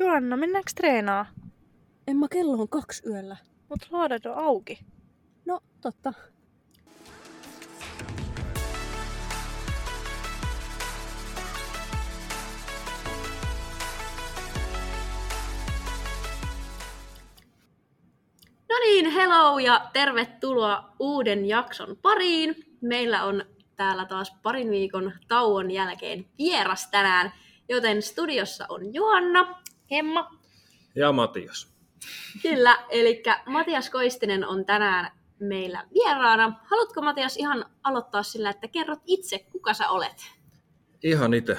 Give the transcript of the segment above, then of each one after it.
Joanna, mennäänkö treenaa? Emma, kello on kaksi yöllä. Mut laadat on auki. No, totta. No niin, hello ja tervetuloa uuden jakson pariin. Meillä on täällä taas parin viikon tauon jälkeen vieras tänään, joten studiossa on Joanna. Emma. Ja Matias. Kyllä, eli Matias Koistinen on tänään meillä vieraana. Haluatko Matias ihan aloittaa sillä, että kerrot itse, kuka sä olet? Ihan itse.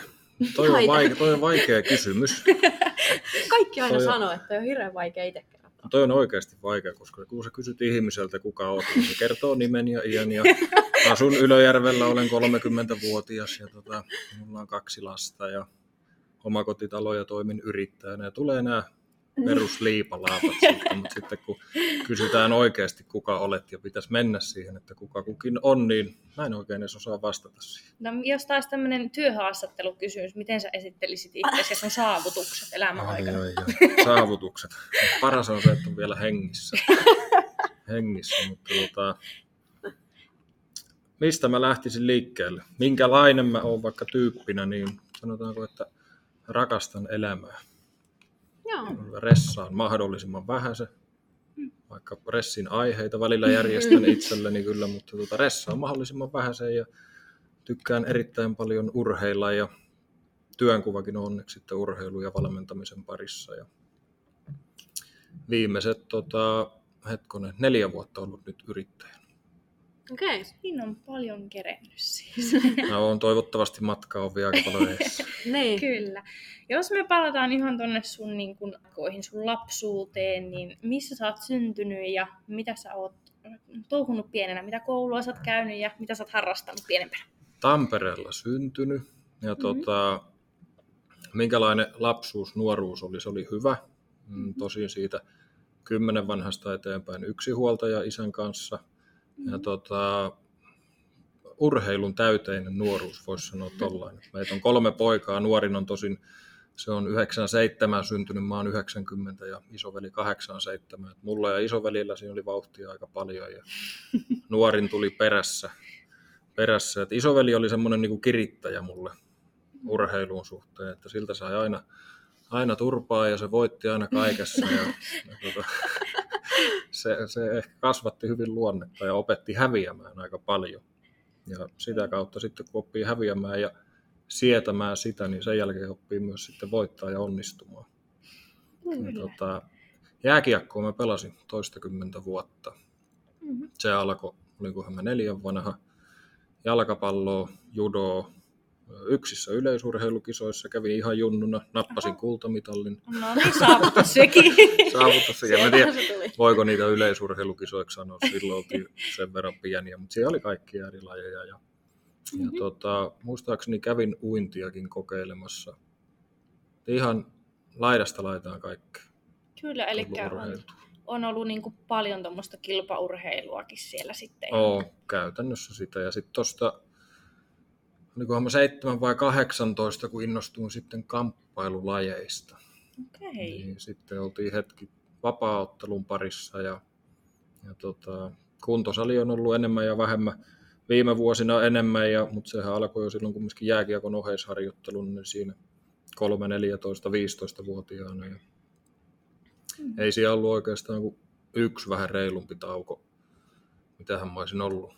Toi on, ite. vaikea, toi on vaikea kysymys. Kaikki aina Toi on- sanoo, että on hirveän vaikea itse kertoa. Toi on oikeasti vaikea, koska kun sä kysyt ihmiseltä, kuka oot, niin se kertoo nimen ja iän. Ja asun Ylöjärvellä, olen 30-vuotias ja tota, mulla on kaksi lasta ja omakotitalo ja toimin yrittäjänä. Ja tulee nämä perusliipalaapat siitä, mutta sitten kun kysytään oikeasti kuka olet ja pitäisi mennä siihen, että kuka kukin on, niin mä en oikein edes osaa vastata siihen. No, jos taas tämmönen työhaastattelukysymys, miten sä esittelisit itse sun saavutukset elämän Ai, aikana? ai, ai. Saavutukset. Paras on se, että on vielä hengissä. hengissä mutta tota, mistä mä lähtisin liikkeelle? Minkälainen mä oon vaikka tyyppinä, niin sanotaanko, että rakastan elämää. Joo. Ressaan mahdollisimman vähäsen. Vaikka ressin aiheita välillä järjestän itselleni kyllä, mutta tuota, ressaan mahdollisimman vähäsen ja tykkään erittäin paljon urheilla ja työnkuvakin on onneksi sitten urheilu- ja valmentamisen parissa. Ja viimeiset tota, hetkonen, neljä vuotta ollut nyt yrittäjänä. Okei. Siinä on paljon kerennyt siis. Mä oon toivottavasti matkaa on vielä aika paljon edessä. Niin. Kyllä. Jos me palataan ihan tonne sun, niin kun, koihin, sun lapsuuteen, niin missä sä oot syntynyt ja mitä sä oot touhunut pienenä, mitä koulua sä oot käynyt ja mitä sä oot harrastanut pienempänä? Tampereella syntynyt ja tota, minkälainen lapsuus, nuoruus oli, se oli hyvä. Mm, Tosin siitä kymmenen vanhasta eteenpäin yksi huoltaja isän kanssa. Ja tota, urheilun täyteinen nuoruus, voisi sanoa tollain. Meitä on kolme poikaa, nuorin on tosin, se on 97 syntynyt, mä oon 90 ja isoveli 87. Et mulla ja isovelillä siinä oli vauhtia aika paljon ja nuorin tuli perässä. perässä. Et isoveli oli semmoinen niinku kirittäjä mulle urheiluun suhteen, että siltä sai aina, aina turpaa ja se voitti aina kaikessa. Ja, ja tota, se, se ehkä kasvatti hyvin luonnetta ja opetti häviämään aika paljon. Ja sitä kautta sitten kun oppii häviämään ja sietämään sitä, niin sen jälkeen oppii myös sitten voittaa ja onnistumaan. Ja, tota, jääkiekkoa mä pelasin toistakymmentä vuotta. Mhm. Se alkoi, olinkohan mä neljän vanha, jalkapalloa, judoa, yksissä yleisurheilukisoissa, kävin ihan junnuna, nappasin kultamitalin, No niin, saavutus sekin. saavutus ja en tiedä, se voiko niitä yleisurheilukisoiksi sanoa, silloin oltiin sen verran pieniä, mutta siellä oli kaikkia eri lajeja. Ja, ja tota, muistaakseni kävin uintiakin kokeilemassa. Ihan laidasta laitaan kaikkea. Kyllä, eli on, on ollut niin kuin paljon tuommoista kilpaurheiluakin siellä sitten. Oo, käytännössä sitä. Ja sitten tuosta, olikohan mä 7 vai 18, kun innostuin sitten kamppailulajeista. Okei. Niin sitten oltiin hetki vapaaottelun parissa ja, ja tota, kuntosali on ollut enemmän ja vähemmän. Viime vuosina enemmän, ja, mutta sehän alkoi jo silloin kumminkin jääkiekon oheisharjoittelun, niin siinä 3, 14, 15-vuotiaana. Ja ei siellä ollut oikeastaan kuin yksi vähän reilumpi tauko. Mitähän mä olisin ollut?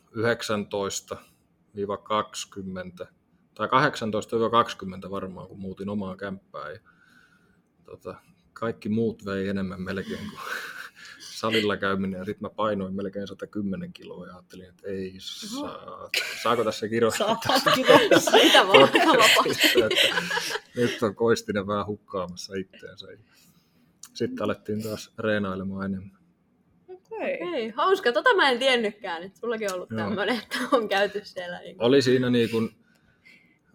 19-20 tai 18-20 varmaan, kun muutin omaan kämppään. Ja, tota, kaikki muut vei enemmän melkein kuin salilla käyminen. Ja sitten mä painoin melkein 110 kiloa ja ajattelin, että ei saa. Saako tässä kirjoittaa? Vaan vapaasti. podcastissa, että nyt on Koistinen vähän hukkaamassa itteensä. Sitten alettiin taas reenailemaan enemmän. Okei. Hei, hauska. Tota mä en tiennytkään, että sullakin on ollut Joo. tämmönen, että on käyty siellä. Niin Oli siinä niin kuin,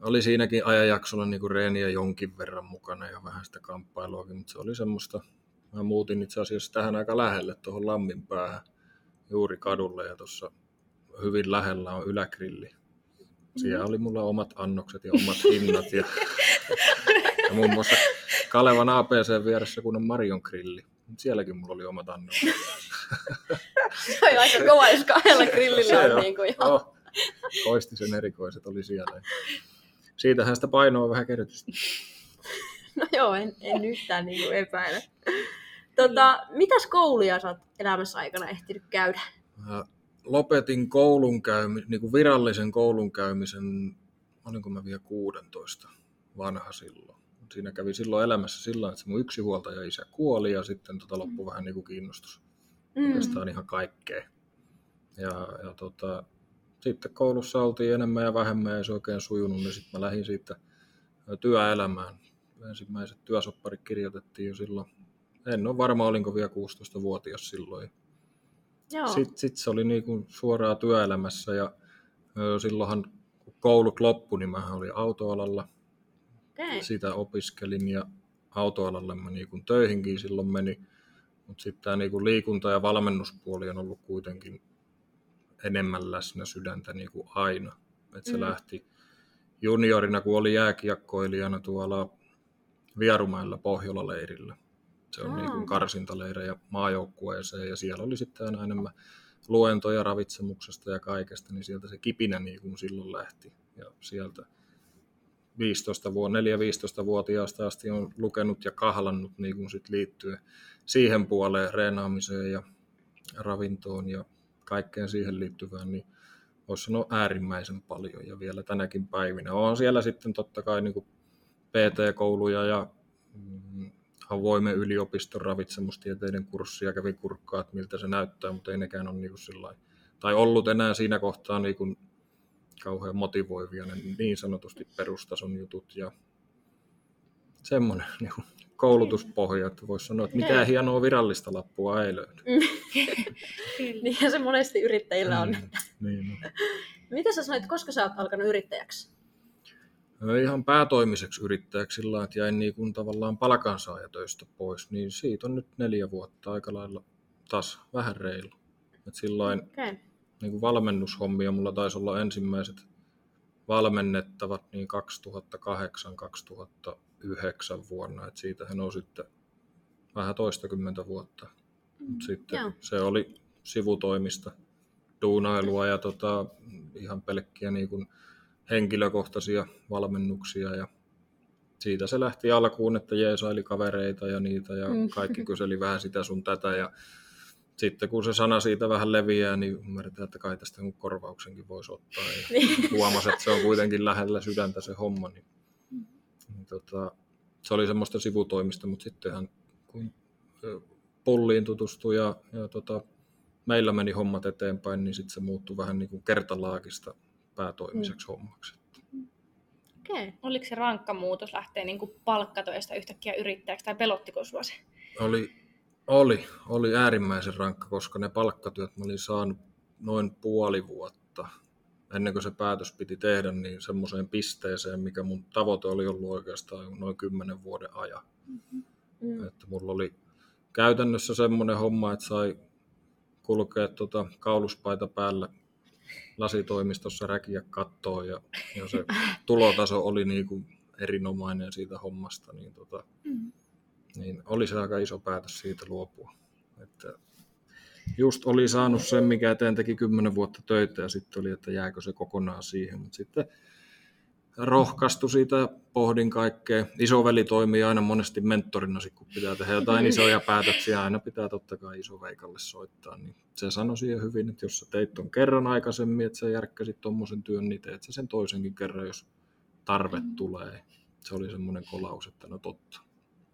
oli siinäkin ajanjaksolla niin kuin reeniä jonkin verran mukana ja vähän sitä kamppailuakin, mutta se oli semmoista, mä muutin itse asiassa tähän aika lähelle tuohon Lammin päähän, juuri kadulle ja tuossa hyvin lähellä on ylägrilli. Siellä oli mulla omat annokset ja omat hinnat ja, ja muun muassa Kalevan APC vieressä, kun on Marion grilli. Sielläkin mulla oli oma tannu. Se on aika kova, jos kahdella grillillä on niin kuin ihan... oh, Koistisen erikoiset oli siellä. Siitähän sitä painoa vähän kertysti. No joo, en, en yhtään niin kuin epäile. Tota, mitäs kouluja sä oot elämässä aikana ehtinyt käydä? Mä lopetin koulun käymi, niin kuin virallisen koulun käymisen, olinko mä vielä 16 vanha silloin. Siinä kävi silloin elämässä sillä että se mun yksi huoltaja isä kuoli ja sitten tota loppui vähän niin kuin kiinnostus. Mm. Oikeastaan ihan kaikkea. Ja, ja tota, sitten koulussa oltiin enemmän ja vähemmän ja se oikein sujunut, niin sitten mä lähdin siitä työelämään. Ensimmäiset työsopparit kirjoitettiin jo silloin. En ole varma, olinko vielä 16-vuotias silloin. Sitten sit se oli niinku suoraa työelämässä ja silloinhan kun koulut loppui, niin mä olin autoalalla. Okay. Sitä opiskelin ja autoalalle mä niinku töihinkin silloin meni. Mutta sitten tämä niinku liikunta- ja valmennuspuoli on ollut kuitenkin enemmän läsnä sydäntä niinku aina. Et se Mm. lähti juniorina, kun oli jääkiekkoilijana tuolla Vierumäellä Pohjola-leirillä. Se on Aa. niin kuin karsintaleirejä maajoukkueeseen ja siellä oli sitten aina enemmän luentoja ravitsemuksesta ja kaikesta, niin sieltä se kipinä niin kuin silloin lähti. Ja sieltä 15 vuo, 4-15-vuotiaasta asti on lukenut ja kahlannut niin kuin sit liittyen siihen puoleen, reenaamiseen ja ravintoon ja kaikkeen siihen liittyvään, niin voisi sanoa äärimmäisen paljon ja vielä tänäkin päivinä. On siellä sitten totta kai niin kuin PT-kouluja ja mm, avoimen yliopiston ravitsemustieteiden kurssia kävi kurkkaa, että miltä se näyttää, mutta ei nekään ole niin kuin sillain, tai ollut enää siinä kohtaa niin kuin kauhean motivoivia ne niin sanotusti perustason jutut ja semmoinen niin kuin koulutuspohja, että voisi sanoa, että mitään hienoa virallista lappua ei löydy. Niinhän se monesti yrittäjillä on. Mm, niin, no. Mitä sä sanoit, koska sä oot alkanut yrittäjäksi? No ihan päätoimiseksi yrittäjäksi sillä että jäin niin kuin tavallaan palkansaajatöistä pois, niin siitä on nyt neljä vuotta aika lailla taas vähän reilu. Et sillain. Okay. Niin kuin valmennushommia mulla taisi olla ensimmäiset valmennettavat niin 2008-2009 vuonna, että siitähän on sitten vähän toistakymmentä vuotta. Mut sitten Joo. se oli sivutoimista duunailua ja tota, ihan pelkkiä niin kuin henkilökohtaisia valmennuksia ja siitä se lähti alkuun, että jeesaili kavereita ja niitä ja Mm. kaikki kyseli vähän sitä sun tätä ja sitten kun se sana siitä vähän leviää, niin ymmärretään, että kai tästä korvauksenkin voisi ottaa. Ja Niin. huomasi, että se on kuitenkin lähellä sydäntä se homma. Niin, niin tota, se oli semmoista sivutoimista, mutta sittenhän kun ö, pulliin tutustui ja, ja tota, meillä meni hommat eteenpäin, niin sitten se muuttui vähän niin kuin kertalaakista päätoimiseksi hommaksi. Okay. Oliko se rankka muutos lähteä niin kuin palkkatöistä yhtäkkiä yrittäjäksi tai pelottiko sua se? Oli, oli, oli äärimmäisen rankka, koska ne palkkatyöt mä olin saanut noin puoli vuotta ennen kuin se päätös piti tehdä, niin semmoiseen pisteeseen, mikä mun tavoite oli ollut oikeastaan noin kymmenen vuoden ajan. Mm. Että mulla oli käytännössä semmoinen homma, että sai kulkea tota kauluspaita päällä lasitoimistossa räkiä kattoon ja, ja se tulotaso oli niin kuin erinomainen siitä hommasta, niin, tota, Mm. Niin oli se aika iso päätös siitä luopua. Että just oli saanut sen, mikä eteen teki kymmenen vuotta töitä ja sitten oli, että jääkö se kokonaan siihen, mutta sitten rohkaistu siitä pohdin kaikkea. Isoveli toimii aina monesti mentorina, sit kun pitää tehdä jotain isoja päätöksiä, aina pitää totta kai isoveikalle soittaa. Niin se sanoi siihen hyvin, että jos sä teit ton kerran aikaisemmin, että sä järkkäsit tuommoisen työn, niin teet sä sen toisenkin kerran, jos tarve tulee. Se oli semmoinen kolaus, että no totta.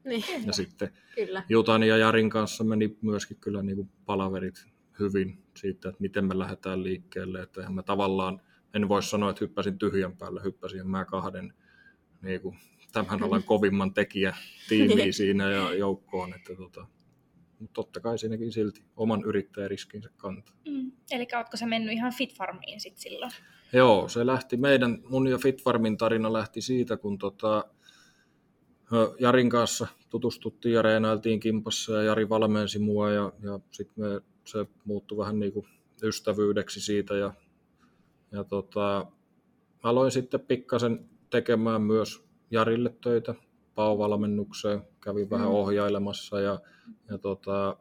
Niin, Ja sitten kyllä. Jutan ja Jarin kanssa meni myöskin kyllä niin kuin palaverit hyvin siitä, että miten me lähdetään liikkeelle. Että mä tavallaan, en voi sanoa, että hyppäsin tyhjän päälle, hyppäsin mä kahden niin kuin, tämän alan kovimman tekijä tiimiin siinä ja joukkoon. Että tota, mutta totta kai siinäkin silti oman yrittäjäriskinsä kantaa. Mm. Eli ootko sä mennyt ihan Fit Farmiin sit silloin? Joo, se lähti meidän, mun ja Fitfarmin tarina lähti siitä, kun tota, Jarin kanssa tutustuttiin ja reenailtiin kimpassa ja Jari valmensi mua ja, ja sitten me, se muuttui vähän niin kuin ystävyydeksi siitä ja, ja tota, aloin sitten pikkasen tekemään myös Jarille töitä PAO-valmennukseen, kävin vähän Mm. ohjailemassa ja, ja tota,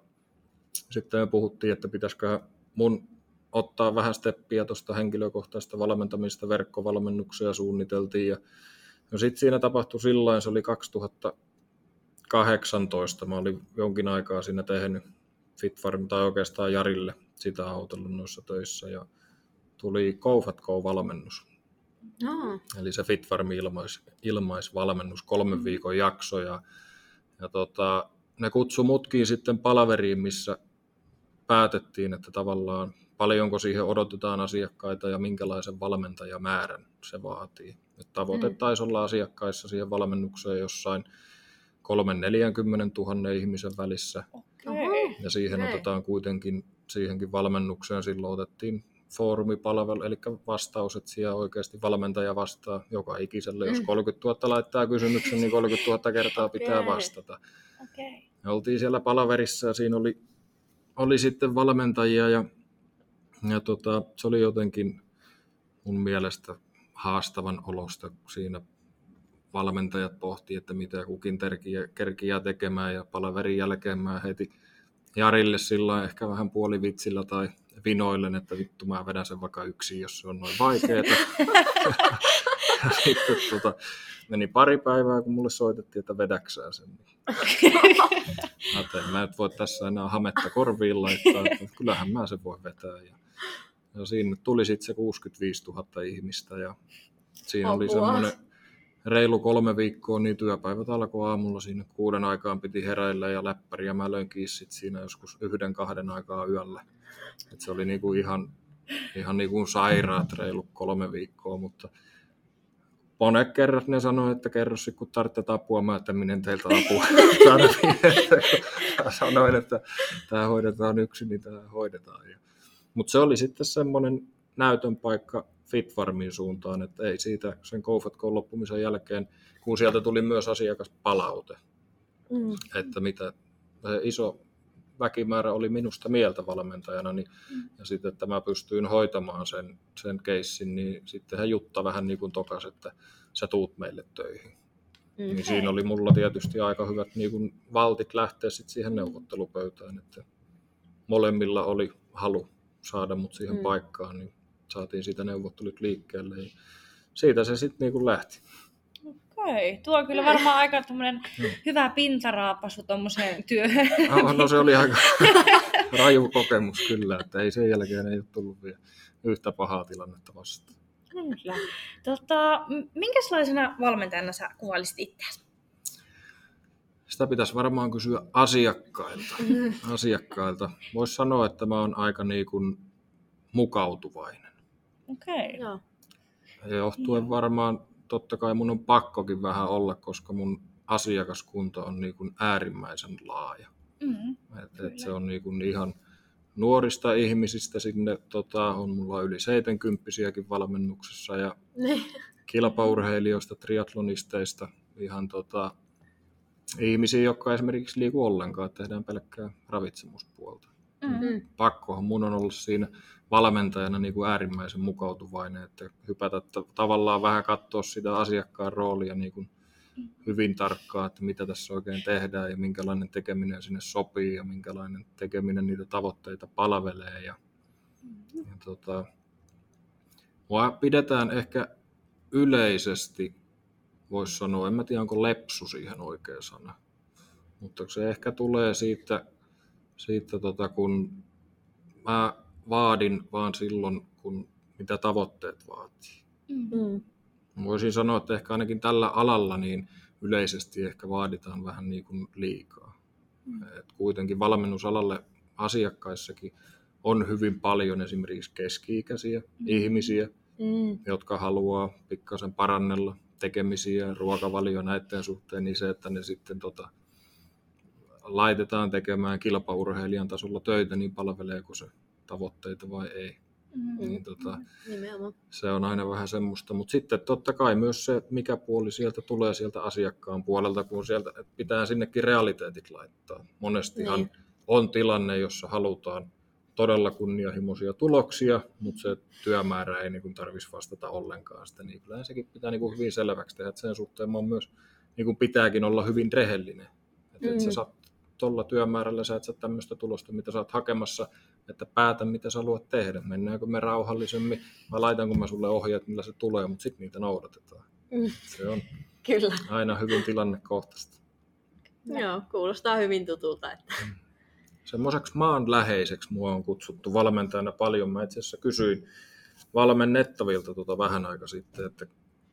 sitten me puhuttiin, että pitäisikö mun ottaa vähän steppiä tuosta henkilökohtaista valmentamista, verkkovalmennuksia suunniteltiin ja no sitten siinä tapahtui sillä se oli 2018, mä olin jonkin aikaa siinä tehnyt Fitfarm tai oikeastaan Jarille sitä autellut noissa töissä ja tuli GoFatGo-valmennus. No. Eli se FitFarm ilmais, ilmaisvalmennus, kolmen Mm. viikon jakso. Ja, ja tota, ne kutsu mutkin sitten palaveriin, missä päätettiin, että tavallaan paljonko siihen odotetaan asiakkaita ja minkälaisen valmentajamäärän se vaatii. Et tavoite Mm. taisi olla asiakkaissa siihen valmennukseen jossain 3-40 000 ihmisen välissä. Okei. Ja siihen Okei. otetaan kuitenkin, siihenkin valmennukseen silloin otettiin foorumipalvelu, eli vastaus, että siellä oikeasti valmentaja vastaa joka ikiselle. Jos Mm. 30 000 laittaa kysymyksen, niin 30 000 kertaa pitää Okei. vastata. Okei. Me oltiin siellä palaverissa ja siinä oli, oli sitten valmentajia ja, ja tota, se oli jotenkin mun mielestä haastavan olosta. Siinä valmentajat pohti, että mitä kukin kerkiää tekemään ja palaverin jälkeen mä heti Jarille sillä ehkä vähän puolivitsillä tai vinoillen, että vittu mä vedän sen vaikka yksin, jos se on noin vaikeeta. sitten tota, meni pari päivää, kun mulle soitettiin, että vedäksää sen. Mä ajattelin, mä nyt voi tässä enää hametta korviin laittaa, että kyllähän mä sen voin vetää. Ja, ja siinä tuli sitten se 65 000 ihmistä ja siinä oli Apua. semmoinen reilu kolme viikkoa, niin työpäivät alkoi aamulla siinä kuuden aikaan piti heräillä ja läppäri ja mä löin kissit siinä joskus yhden kahden aikaa yöllä. Et se oli niinku ihan, ihan niinku sairaat reilu kolme viikkoa, mutta monet kerrat ne sanoi, että kerro sit, kun tarvitset apua, mä että minne teiltä apua tarvii. Sanoin, että tämä hoidetaan yksin, niin tämä hoidetaan. Mutta se oli sitten semmoinen näytön paikka Fitfarmin suuntaan, että ei siitä sen GoFatCon loppumisen jälkeen, kun sieltä tuli myös asiakaspalaute, Mm. että mitä iso väkimäärä oli minusta mieltä valmentajana, niin, ja sitten, että mä pystyin hoitamaan sen, sen keissin, niin sittenhän Jutta vähän niin kuin tokas, että sä tuut meille töihin. Mm. Niin siinä oli mulla tietysti aika hyvät niin kuin valtit lähteä sit siihen neuvottelupöytään, että molemmilla oli halu saada mut siihen Mm. paikkaan, niin saatiin siitä neuvottelut liikkeelle. Ja siitä se sitten niin kuin lähti. Okei. Tuo on kyllä varmaan aika tämmönen hyvä pintaraapasu tuommoiseen työhön. No, no se oli aika raju kokemus kyllä, että ei sen jälkeen ei ole tullut vielä yhtä pahaa tilannetta vastaan. Kyllä. Tota, minkälaisena valmentajana sä kuvailisit itseäsi? Sitä pitäisi varmaan kysyä asiakkailta. Mm. asiakkailta. Voisi sanoa, että mä oon aika niin kuin mukautuvainen. Okei. Joo. Ja johtuen varmaan, totta kai mun on pakkokin vähän olla, koska mun asiakaskunta on niin kuin äärimmäisen laaja. Mm. Et, et se on niin kuin ihan nuorista ihmisistä sinne, tota, on mulla yli 70 valmennuksessa ja Niin. kilpaurheilijoista, triatlonisteista, ihan tota, ihmisiä, jotka esimerkiksi liiku ollenkaan, että tehdään pelkkää ravitsemuspuolta. Mm. Mm. Pakkohan mun on ollut siinä valmentajana niin kuin äärimmäisen mukautuvainen, että hypätä t- tavallaan vähän katsoa sitä asiakkaan roolia niin kuin hyvin tarkkaan, että mitä tässä oikein tehdään ja minkälainen tekeminen sinne sopii ja minkälainen tekeminen niitä tavoitteita palvelee. Ja, ja tota, mua pidetään ehkä yleisesti, voisi sanoa, en mä tiedä onko lepsu siihen oikea sana, mutta se ehkä tulee siitä, siitä tota, kun mä vaadin vaan silloin, kun mitä tavoitteet vaatii. Mm. Mm. Voisin sanoa, että ehkä ainakin tällä alalla niin yleisesti ehkä vaaditaan vähän niin kuin liikaa. Mm. Et kuitenkin valmennusalalle asiakkaissakin on hyvin paljon esimerkiksi keski-ikäisiä Mm. ihmisiä, Mm. jotka haluaa pikkasen parannella tekemisiä, ruokavalio näiden suhteen, niin se, että ne sitten tota, laitetaan tekemään kilpaurheilijan tasolla töitä, niin palveleeko se tavoitteita vai ei. Mm. Niin, tota, Nimenomaan. se on aina vähän semmoista, mutta sitten totta kai myös se, mikä puoli sieltä tulee sieltä asiakkaan puolelta, kun sieltä pitää sinnekin realiteetit laittaa. Monestihan Niin. on tilanne, jossa halutaan todella kunnianhimoisia tuloksia, mutta se työmäärä ei niin tarvitsisi vastata ollenkaan sitä, niin kyllähän sekin pitää niin kuin hyvin selväksi tehdä, että sen suhteen oon myös niin kuin pitääkin olla hyvin rehellinen. Että mm. Mm. sä saat tuolla työmäärällä, sä et saa tämmöistä tulosta, mitä sä oot hakemassa, että päätä, mitä sä haluat tehdä. Mennäänkö me rauhallisemmin vai laitanko mä sulle ohjeet, millä se tulee, mutta sitten niitä noudatetaan. Mm. Se on Kyllä. aina hyvin tilannekohtaista. Joo, kuulostaa hyvin tutulta. Että... Semmoiseksi maanläheiseksi mua on kutsuttu valmentajana paljon. Mä itse asiassa kysyin valmennettavilta tuota vähän aika sitten, että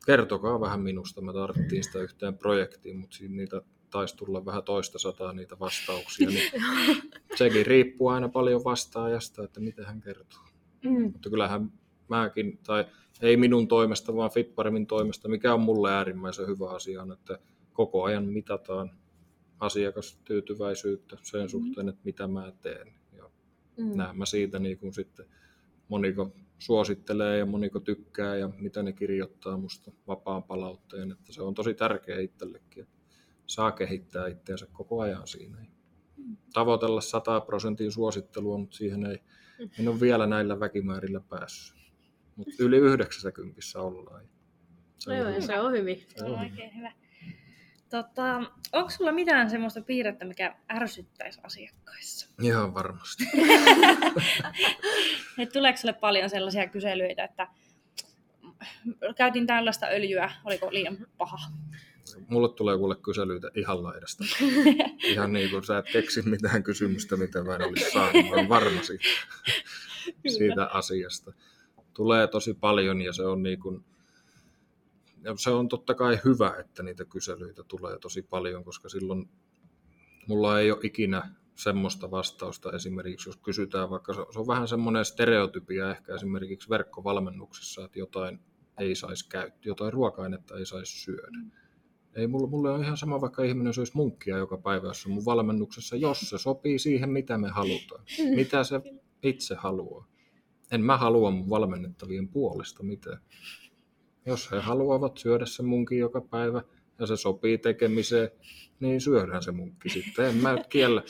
kertokaa vähän minusta. Me tarvittiin sitä yhteen projektiin, mutta siinä niitä taisi tulla vähän toista sataa niitä vastauksia. Niin sekin riippuu aina paljon vastaajasta, että mitä hän kertoo. Mm. Mutta kyllähän mäkin, tai ei minun toimesta, vaan Fitparemin toimesta, mikä on mulle äärimmäisen hyvä asia, on, että koko ajan mitataan asiakastyytyväisyyttä sen suhteen, että mitä mä teen. Ja Mm. näen mä siitä niin kuin sitten moniko suosittelee ja moniko tykkää ja mitä ne kirjoittaa musta vapaan palautteen, että se on tosi tärkeä itsellekin, että saa kehittää itseänsä koko ajan siinä. Tavoitella 100 prosentin suosittelua, mutta siihen ei, en ole vielä näillä väkimäärillä päässyt. Mutta yli 90 ollaan. Se No joo, ja hyvä. se on hyvin. Se on oikein hyvä. Tota, onko sulla mitään semmoista piirrettä, mikä ärsyttäisi asiakkaissa? Ihan varmasti. Et tuleeko sulle paljon sellaisia kyselyitä, että käytin tällaista öljyä, oliko liian paha? Mulle tulee kuule kyselyitä ihan laidasta. Ihan niin kuin sä et keksi mitään kysymystä, mitä mä en olisi saanut. Mä olen varma siitä, siitä asiasta. Tulee tosi paljon ja se on niin kuin, ja se on totta kai hyvä, että niitä kyselyitä tulee tosi paljon, koska silloin mulla ei ole ikinä semmoista vastausta esimerkiksi, jos kysytään vaikka, se se on vähän semmoinen stereotypia ehkä esimerkiksi verkkovalmennuksessa, että jotain ei saisi käyttää, jotain ruoka-ainetta ei saisi syödä. Ei mulle, mulle on ihan sama, vaikka ihminen söisi munkkia joka päivä, jos on mun valmennuksessa, jos se sopii siihen, mitä me halutaan. Mitä se itse haluaa. En mä halua mun valmennettavien puolesta mitään. Jos he haluavat syödä sen munkin joka päivä ja se sopii tekemiseen, niin syödään se munkki sitten. En mä kiellä.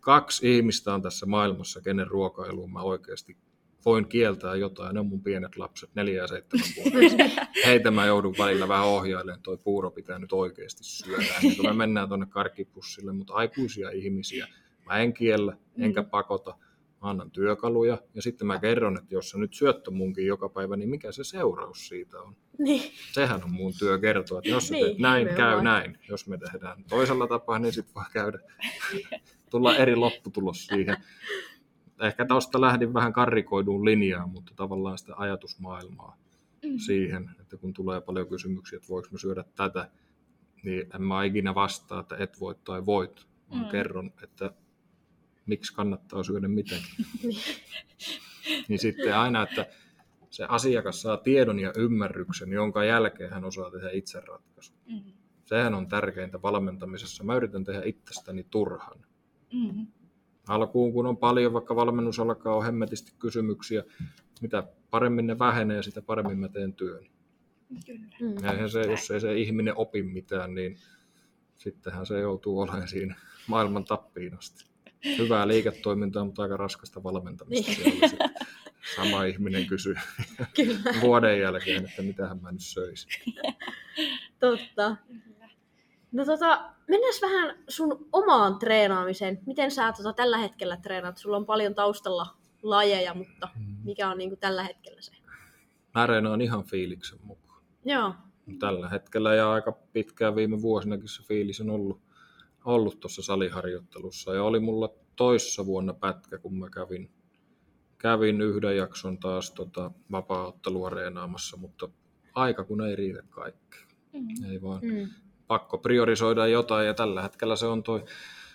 Kaksi ihmistä on tässä maailmassa, kenen ruokailuun mä oikeasti voin kieltää jotain. Ne on mun pienet lapset, neljä ja seitsemän vuotta. Heitä mä joudun välillä vähän ohjailemaan, toi puuro pitää nyt oikeasti syödä. Ennen kuin me mennään tuonne karkkipussille, mutta aikuisia ihmisiä mä en kiellä, enkä pakota. Mä annan työkaluja ja sitten mä kerron, että jos sä nyt syöt munkin joka päivä, niin mikä se seuraus siitä on. Niin. Sehän on mun työ kertoa, että jos sä Niin, teet näin, käy nimenomaan. näin. Jos me tehdään toisella tapaa, niin sitten voi käydä. Tulla eri lopputulos siihen. Ehkä tuosta lähdin vähän karrikoiduun linjaan, mutta tavallaan sitä ajatusmaailmaa Mm. siihen, että kun tulee paljon kysymyksiä, että voiko mä syödä tätä, niin en mä ikinä vastaa, että et voi tai voit, vaan Mm. kerron, että miksi kannattaa syödä mitäkin. niin sitten aina, että se asiakas saa tiedon ja ymmärryksen, jonka jälkeen hän osaa tehdä itse ratkaisun. Mm. Sehän on tärkeintä valmentamisessa. Mä yritän tehdä itsestäni turhan. Mm. Alkuun, kun on paljon, vaikka valmennus alkaa, on hemmetisti kysymyksiä. Mitä paremmin ne vähenee, sitä paremmin mä teen työn. Kyllä. Mm. Ja eihän se, jos ei se ihminen opi mitään, niin sittenhän se joutuu olemaan siinä maailman tappiin asti. Hyvää liiketoimintaa, mutta aika raskasta valmentamista. Niin. Sama ihminen kysyy Kyllä, vuoden jälkeen, että mitähän mä nyt söisin. totta. No tota, mennään vähän sun omaan treenaamiseen. Miten sä tota, tällä hetkellä treenaat? Sulla on paljon taustalla lajeja, mutta mikä on niinku tällä hetkellä se? Mä reenaan ihan fiiliksen mukaan. Joo. Tällä hetkellä ja aika pitkään viime vuosinakin se fiilis on ollut, ollut tuossa saliharjoittelussa. Ja oli mulla toissa vuonna pätkä, kun mä kävin, kävin yhden jakson taas tota, vapaa-ottelua reenaamassa, mutta aika kun ei riitä kaikkeen. Mm. Ei vaan Mm. pakko priorisoida jotain ja tällä hetkellä se on toi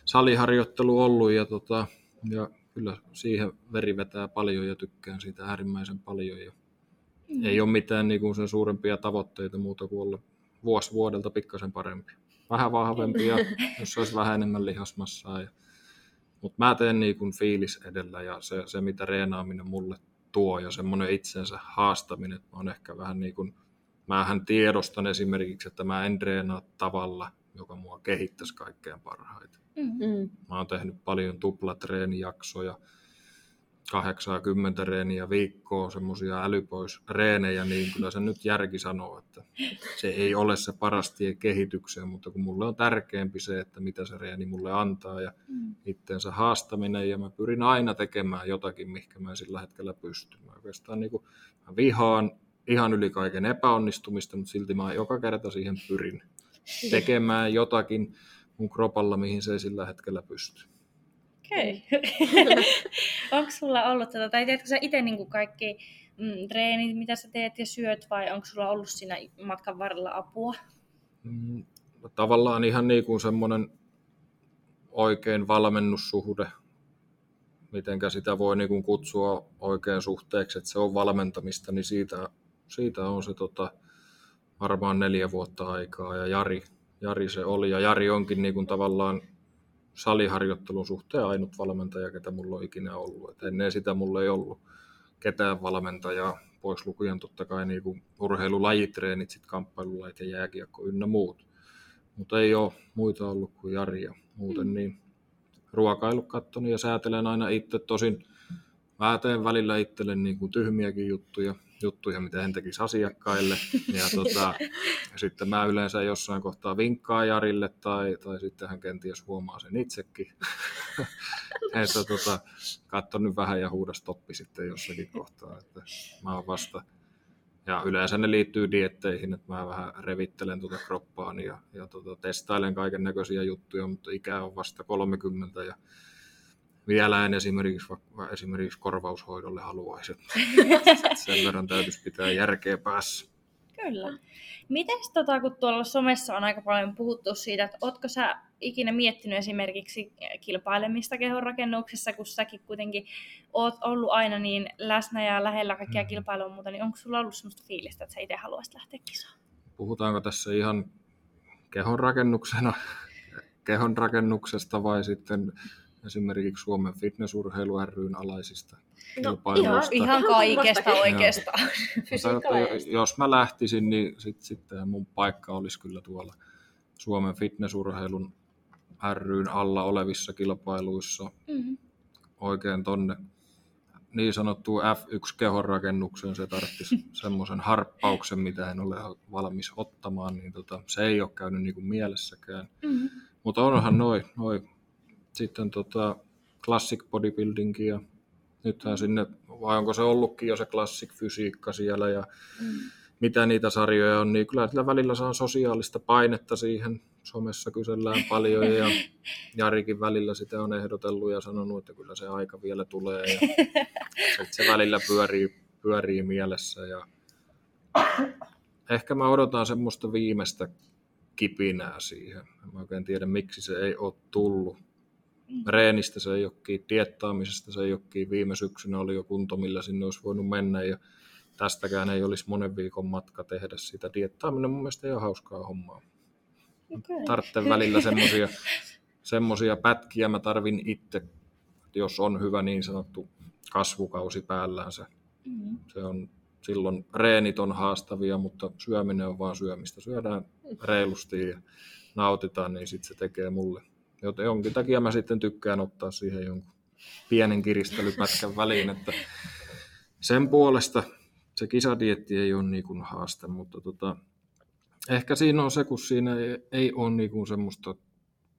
saliharjoittelu ollut ja, tota, ja kyllä siihen veri vetää paljon ja tykkään siitä äärimmäisen paljon ja Mm. ei ole mitään niin kuin sen suurempia tavoitteita muuta kuin olla vuosi vuodelta pikkasen parempi. Vähän vahvempi ja jos olisi vähän enemmän lihasmassaa. Ja, mutta mä teen niin kuin fiilis edellä ja se, se mitä reenaaminen mulle tuo ja semmoinen itsensä haastaminen, että mä oon ehkä vähän niin kuin, mähän tiedostan esimerkiksi, että mä en treenaa tavalla, joka mua kehittäisi kaikkein parhaiten. Mm. Mm. Mä oon tehnyt paljon tuplatreenijaksoja, 80 reeniä viikkoa, semmoisia älypois reenejä, niin kyllä se nyt järki sanoo, että se ei ole se paras tie kehitykseen, mutta kun mulle on tärkeämpi se, että mitä se reeni mulle antaa ja Mm. itteensä haastaminen ja mä pyrin aina tekemään jotakin, mihinkä mä sillä hetkellä pysty. Mä oikeastaan niin kuin, mä vihaan ihan yli kaiken epäonnistumista, mutta silti mä joka kerta siihen pyrin tekemään jotakin mun kropalla, mihin se ei sillä hetkellä pysty. Okei. onko sulla ollut tätä, tai teetkö sä itse niin kaikki mm, treenit, mitä sä teet ja syöt, vai onko sulla ollut siinä matkan varrella apua? Mm, Tavallaan ihan niin kuin semmoinen oikein valmennussuhde, mitenkä sitä voi niin kuin kutsua oikein suhteeksi, että se on valmentamista, niin siitä, siitä on se tota, varmaan neljä vuotta aikaa ja Jari, Jari se oli ja Jari onkin niin kuin tavallaan saliharjoittelun suhteen ainut valmentaja, ketä mulla on ikinä ollut. Et ennen sitä mulla ei ollut ketään valmentajaa, pois lukien totta kai niin kuin urheilulajitreenit, sit kamppailulajit ja jääkiekko ynnä muut. Mutta ei ole muita ollut kuin Jari ja muuten niin ruokailu kattoni ja säätelen aina itse. Tosin mä teen välillä itselle niin kuin tyhmiäkin juttuja, juttuja, mitä en tekisi asiakkaille. Ja tota, sitten mä yleensä jossain kohtaa vinkkaa Jarille tai, tai sitten hän kenties huomaa sen itsekin. että tota, katso nyt vähän ja huuda stoppi sitten jossakin kohtaa. Että mä oon vasta ja yleensä ne liittyy dietteihin, että mä vähän revittelen tuota kroppaani ja, ja tota, testailen kaiken näköisiä juttuja, mutta ikä on vasta 30 ja vielä en esimerkiksi, vaikka esimerkiksi korvaushoidolle haluaisi. Sen verran täytyisi pitää järkeä päässä. Kyllä. Mites tota, kun tuolla somessa on aika paljon puhuttu siitä, että ootko sä ikinä miettinyt esimerkiksi kilpailemista kehonrakennuksessa, kun säkin kuitenkin oot ollut aina niin läsnä ja lähellä kaikkia kilpailua muuta, niin onko sulla ollut sellaista fiilistä, että sä itse haluaisit lähteä kisaan? Puhutaanko tässä ihan kehonrakennuksena, kehonrakennuksesta vai sitten esimerkiksi Suomen fitnessurheilu ryn alaisista No, kilpailuista? Ihan Ihan kaikesta oikeastaan. Mutta jos mä lähtisin, niin sit, sitten mun paikka olisi kyllä tuolla Suomen fitnessurheilun ryn alla olevissa kilpailuissa Mm-hmm. oikein tonne niin sanottuun F1-kehonrakennukseen se tarvitsisi semmoisen harppauksen, mitä en ole valmis ottamaan, niin tota, se ei ole käynyt niin kuin mielessäkään. Mm-hmm. Mutta onhan noi, noi sitten tota classic bodybuilding ja nythän sinne, vai onko se ollutkin jo se classic fysiikka siellä ja Mm. mitä niitä sarjoja on, niin kyllä sillä välillä saa sosiaalista painetta siihen. Somessa kysellään paljon ja Jarikin välillä sitä on ehdotellut ja sanonut, että kyllä se aika vielä tulee. Ja se välillä pyörii, pyörii mielessä ja ehkä mä odotan semmoista viimeistä kipinää siihen. En mä oikein tiedä, miksi se ei ole tullut. Reenistä se kiinni, diettaamisesta se kiinni. Viime syksynä oli jo kunto, millä sinne olisi voinut mennä ja tästäkään ei olisi monen viikon matka tehdä sitä. Diettaaminen mun mielestä ei ole hauskaa hommaa. Okay. Tarvitsen välillä semmosia, semmosia pätkiä, mä tarvin itse, jos on hyvä niin sanottu kasvukausi päällään se. Mm. Se on, silloin reenit on haastavia, mutta syöminen on vaan syömistä. Syödään reilusti ja nautitaan, niin sitten se tekee mulle. Joten jonkin takia mä sitten tykkään ottaa siihen jonkun pienen kiristelypätkän väliin, että sen puolesta se kisadietti ei ole niin kuin haaste, mutta tota, ehkä siinä on se, kun siinä ei, ei ole niin kuin semmoista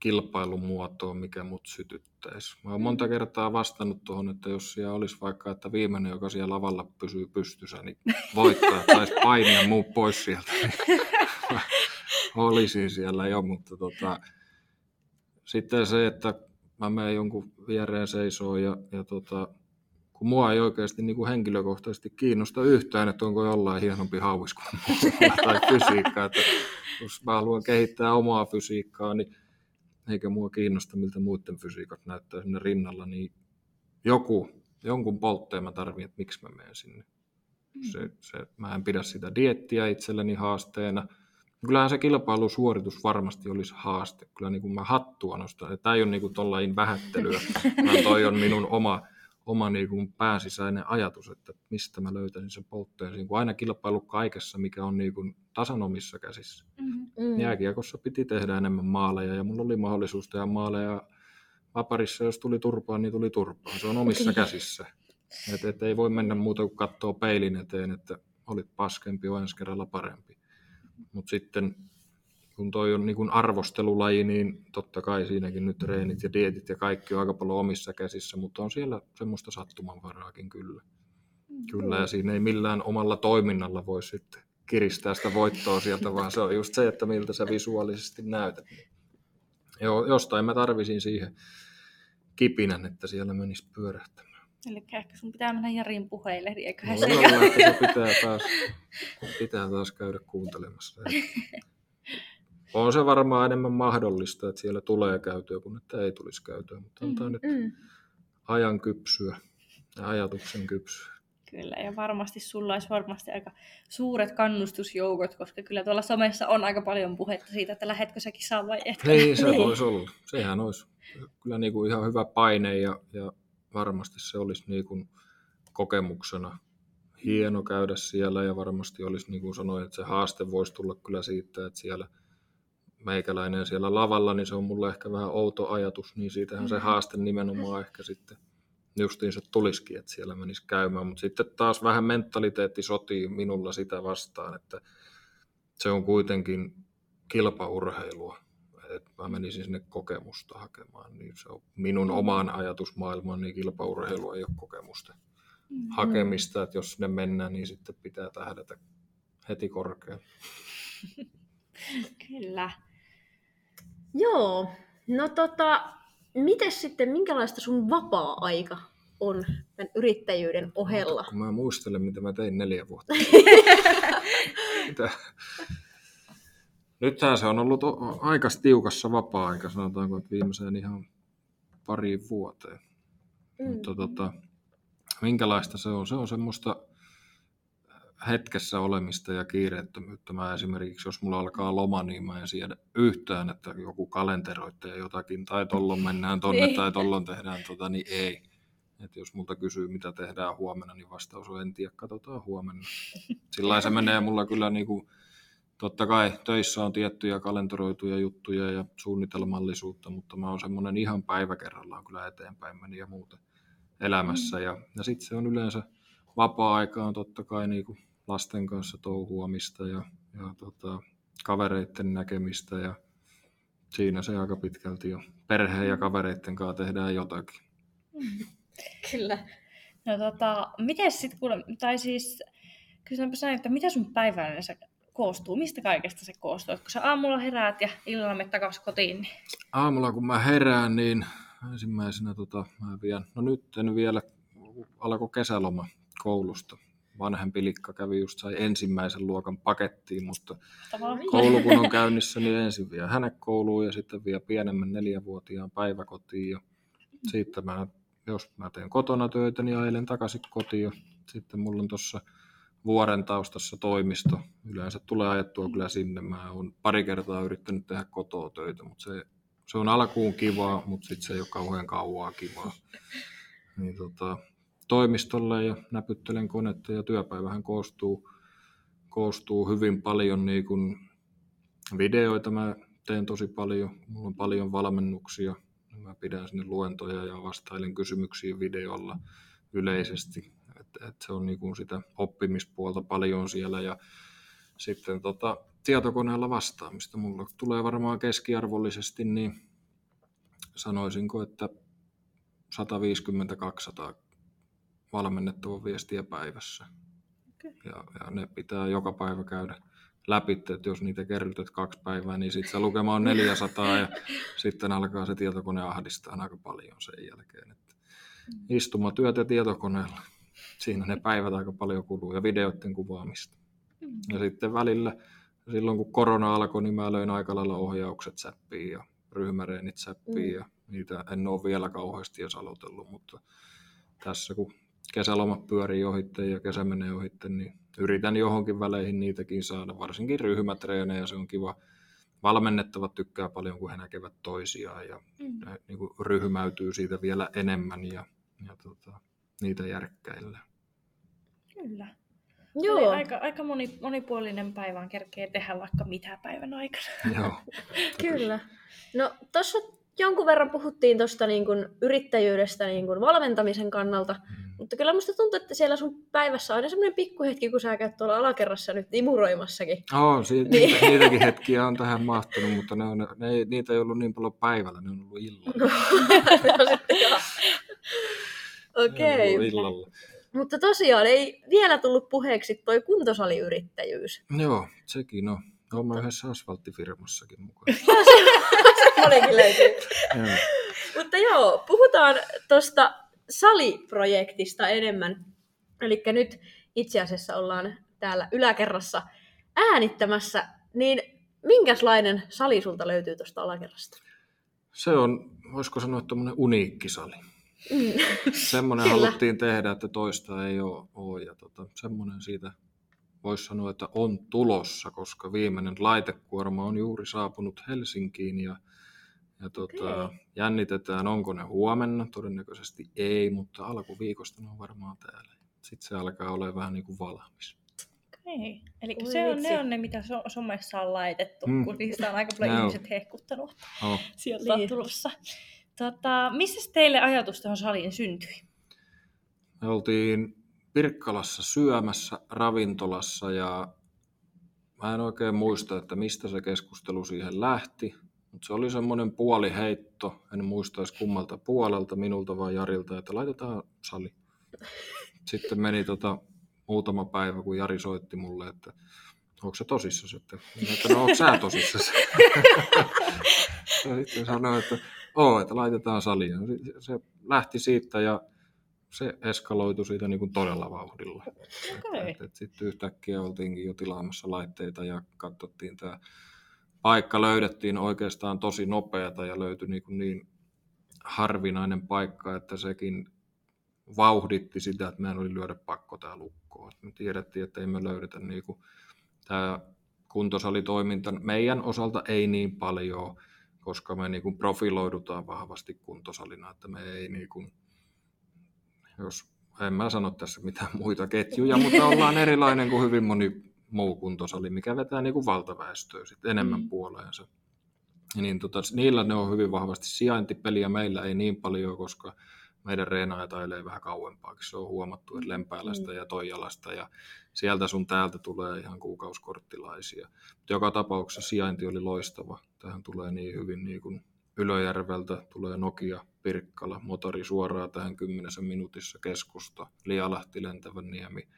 kilpailumuotoa, mikä mut sytyttäisi. Mä oon monta kertaa vastannut tuohon, että jos siellä olisi vaikka, että viimeinen, joka siellä lavalla pysyy pystyssä, niin voittaa, taisi painia muu pois sieltä. Niin olisin siellä jo, mutta tota, sitten se, että mä menen jonkun viereen seisoo ja, ja tota, kun mua ei oikeasti niin kuin henkilökohtaisesti kiinnosta yhtään, että onko jollain hienompi hauis kuin tai fysiikka. Että jos mä haluan kehittää omaa fysiikkaa, niin eikä mua kiinnosta, miltä muiden fysiikat näyttää sinne rinnalla, niin joku, jonkun poltteen mä tarvitsen, että miksi mä menen sinne. Se, se, mä en pidä sitä diettiä itselleni haasteena. Kyllähän se kilpailusuoritus varmasti olisi haaste. Kyllä niin kuin mä hattua nostan. Tämä ei ole niin kuin tollain vähättelyä, vaan toi on minun oma, oma niin kuin pääsisäinen ajatus, että mistä mä löytäisin sen poltteen. Kun aina kilpailu kaikessa, mikä on niin kuin tasan omissa käsissä. Mm. Mm. Jääkiekossa piti tehdä enemmän maaleja ja mulla oli mahdollisuus tehdä maaleja. Vaparissa, jos tuli turpaan, niin tuli turpaan. Se on omissa käsissä. Et, et ei voi mennä muuta kuin katsoa peilin eteen, että olit paskempi, on ensi kerralla parempi. Mutta sitten kun toi on niin kuin arvostelulaji, niin totta kai siinäkin nyt treenit ja dietit ja kaikki on aika paljon omissa käsissä, mutta on siellä semmoista sattumanvaraakin kyllä. Kyllä, ja siinä ei millään omalla toiminnalla voi sitten kiristää sitä voittoa sieltä, vaan se on just se, että miltä sä visuaalisesti näytät. Joo, jostain mä tarvisin siihen kipinän, että siellä menisi pyörähtämään. Eli ehkä sun pitää mennä Jarin puheille, niin eiköhän No, se olla, että se pitää taas, pitää taas käydä kuuntelemassa. On se varmaan enemmän mahdollista, että siellä tulee käytyä, kuin että ei tulisi käytyä, mutta antaa nyt Mm. ajan kypsyä ja ajatuksen kypsyä. Kyllä, ja varmasti sulla olisi varmasti aika suuret kannustusjoukot, koska kyllä tuolla somessa on aika paljon puhetta siitä, että lähetkö säkin saa vai etkö. Niin, se voisi olla. Sehän olisi kyllä niin kuin ihan hyvä paine ja, ja varmasti se olisi niin kuin kokemuksena hieno käydä siellä ja varmasti olisi niin kuin sanoin, että se haaste voisi tulla kyllä siitä, että siellä meikäläinen siellä lavalla, niin se on mulle ehkä vähän outo ajatus, niin siitähän se haaste nimenomaan ehkä sitten justiin se tulisikin, että siellä menisi käymään, mutta sitten taas vähän mentaliteetti sotii minulla sitä vastaan, että se on kuitenkin kilpaurheilua, että mä menisin sinne kokemusta hakemaan, niin se on minun omaan ajatusmaailmaan, niin kilpaurheilu ei ole kokemusta hakemista, että jos sinne mennään, niin sitten pitää tähdätä heti korkealle. Kyllä. Joo, no tota, miten sitten, minkälaista sun vapaa-aika on tämän yrittäjyyden ohella? Kun mä muistelen, mitä mä tein neljä vuotta. mitä? Nythän se on ollut aika tiukassa vapaa-aika, sanotaanko, että viimeiseen ihan pariin vuoteen. Mm. Mutta tota, minkälaista se on? Se on semmoista hetkessä olemista ja kiireettömyyttä. Mä esimerkiksi, jos mulla alkaa loma, niin mä en siedä yhtään, että joku kalenteroitte ja jotakin, tai tollon mennään tonne, Niin. tai tollon tehdään tota, niin ei. Et jos multa kysyy, mitä tehdään huomenna, niin vastaus on, en tiedä, katsotaan huomenna. Sillä se menee mulla kyllä niin kuin, totta kai töissä on tiettyjä kalenteroituja juttuja ja suunnitelmallisuutta, mutta mä oon semmoinen ihan päivä kerrallaan kyllä eteenpäin meni ja muuta elämässä. Ja, ja sitten se on yleensä vapaa-aika on totta kai niin kuin lasten kanssa touhuamista ja, ja tota, kavereiden näkemistä ja siinä se aika pitkälti jo perheen ja kavereiden kanssa tehdään jotakin. Kyllä. No tota, miten sitten kuule, tai siis kysytäänpä näin, että mitä sun päivänä se koostuu, mistä kaikesta se koostuu? Et kun sä aamulla heräät ja illalla menet takaisin kotiin, niin Aamulla kun mä herään, niin ensimmäisenä tota, mä vien, no nyt en vielä, alkoi kesäloma koulusta. Vanhempi likka kävi just sai ensimmäisen luokan pakettiin, mutta tavallaan koulu kun on käynnissä, niin ensin vie hänet kouluun ja sitten vie pienemmän neljävuotiaan päiväkotiin. Ja siitä mä, jos mä teen kotona töitä, niin ajelen takaisin kotiin. Ja sitten mulla on tuossa vuoren taustassa toimisto. Yleensä tulee ajettua kyllä sinne. Mä oon pari kertaa yrittänyt tehdä kotoa töitä, mutta se, se on alkuun kivaa, mutta sitten se ei ole kauhean kauaa kivaa. Niin tota, toimistolle ja näpyttelen konetta ja työpäivähän koostuu, koostuu hyvin paljon niin kuin videoita. Mä teen tosi paljon, mulla on paljon valmennuksia. Mä pidän sinne luentoja ja vastailen kysymyksiin videolla yleisesti. Et, et se on niin kuin sitä oppimispuolta paljon siellä ja sitten tota, tietokoneella vastaamista. Mulla tulee varmaan keskiarvollisesti, niin sanoisinko, että 150-200 valmennettavan viestiä päivässä. Okei. Ja, ja ne pitää joka päivä käydä läpi, että jos niitä kerrytät kaksi päivää, niin sitten se lukema on 400 ja sitten alkaa se tietokone ahdistaa aika paljon sen jälkeen. Että istumatyöt ja tietokoneella, siinä ne päivät aika paljon kuluu ja videoiden kuvaamista. Ja sitten välillä, silloin kun korona alkoi, niin mä löin aika lailla ohjaukset säppiin ja ryhmäreenit säppiin Mm. ja niitä en ole vielä kauheasti edes aloitellut, mutta tässä kun kesälomat pyörii ohitte ja kesä menee ohitte, niin yritän johonkin väleihin niitäkin saada, varsinkin ryhmätreenejä, se on kiva. Valmennettavat tykkää paljon, kun he näkevät toisiaan ja Mm. ne niin kuin ryhmäytyy siitä vielä enemmän ja, ja tota, niitä järkkäillään. Kyllä. Joo. Eli aika, aika moni, monipuolinen päivän kerkee tehdä vaikka mitä päivän aikana. Joo. Kyllä. No tuossa jonkun verran puhuttiin tuosta niin kuin yrittäjyydestä niin kuin valmentamisen kannalta, Mm. Mutta kyllä musta tuntuu, että siellä sun päivässä on aina semmoinen pikkuhetki, kun sä käyt tuolla alakerrassa nyt imuroimassakin. Oh, si- Niin. niitä, niitäkin hetkiä on tähän mahtunut, mutta ne on, ne ei, niitä ei ollut niin paljon päivällä, ne on ollut illalla. No sitten joo. Okei. ollut illalla. Mutta tosiaan ei vielä tullut puheeksi toi kuntosaliyrittäjyys. Joo, sekin on. Olen mä yhdessä asfalttifirmassakin mukaan. Monikin löytyy. Mutta joo, puhutaan tuosta saliprojektista enemmän. Eli nyt itse asiassa ollaan täällä yläkerrassa äänittämässä, niin minkälainen sali sulta löytyy tuosta alakerrasta? Se on, voisiko sanoa, tuommoinen uniikkisali. Mm. Semmoinen Kyllä. haluttiin tehdä, että toista ei ole. ole ja tota, semmoinen siitä voisi sanoa, että on tulossa, koska viimeinen laitekuorma on juuri saapunut Helsinkiin ja, ja tota, Okei. jännitetään, onko ne huomenna. Todennäköisesti ei, mutta alkuviikosta ne on varmaan täällä. Sitten se alkaa olla vähän niin kuin valmis. Okei. Eli se on, vitsi. ne on ne, mitä so- somessa on laitettu, Mm. kun niistä on aika paljon Ne on. ihmiset hehkuttanut. Oh. Sieltä Niin. on tulossa. Tota, missä teille ajatus tuohon saliin syntyi? Me oltiin Pirkkalassa syömässä ravintolassa ja mä en oikein muista, että mistä se keskustelu siihen lähti, mutta se oli semmoinen puoliheitto, en muista edes kummalta puolelta, minulta vai Jarilta, että laitetaan sali. Sitten meni tota muutama päivä, kun Jari soitti mulle, että onko se tosissaan, että, että no onko sä tosissaan? ja sitten sanoin, että oo, että laitetaan sali. Ja se- lähti siitä ja se eskaloitui siitä niin kuin todella vauhdilla. Et, et sitten yhtäkkiä oltiinkin jo tilaamassa laitteita ja katsottiin tämä paikka löydettiin oikeastaan tosi nopeata ja löytyi niin, kuin niin harvinainen paikka, että sekin vauhditti sitä, että meidän oli lyödä pakko tämä lukkoon. Me tiedettiin, että ei me löydetä niin kuin, tämä kuntosalitoiminta meidän osalta ei niin paljon, koska me niin kuin profiloidutaan vahvasti kuntosalina, että me ei niin kuin, jos en mä sano tässä mitään muita ketjuja, mutta ollaan erilainen kuin hyvin moni muu kuntosali, mikä vetää niin kuin valtaväestöä sit enemmän Mm. puoleensa. Niin tota, niillä ne on hyvin vahvasti sijaintipeliä, meillä ei niin paljon, koska meidän reenaajat ailee vähän kauempaakin. Se on huomattu, että Lempäälästä ja Toijalasta ja sieltä sun täältä tulee ihan kuukauskorttilaisia. Mutta joka tapauksessa sijainti oli loistava. Tähän tulee niin hyvin niin kuin Ylöjärveltä, tulee Nokia, Pirkkala, motori suoraan tähän kymmenessä minuutissa keskusta, Lialahti, Lentävän niemi.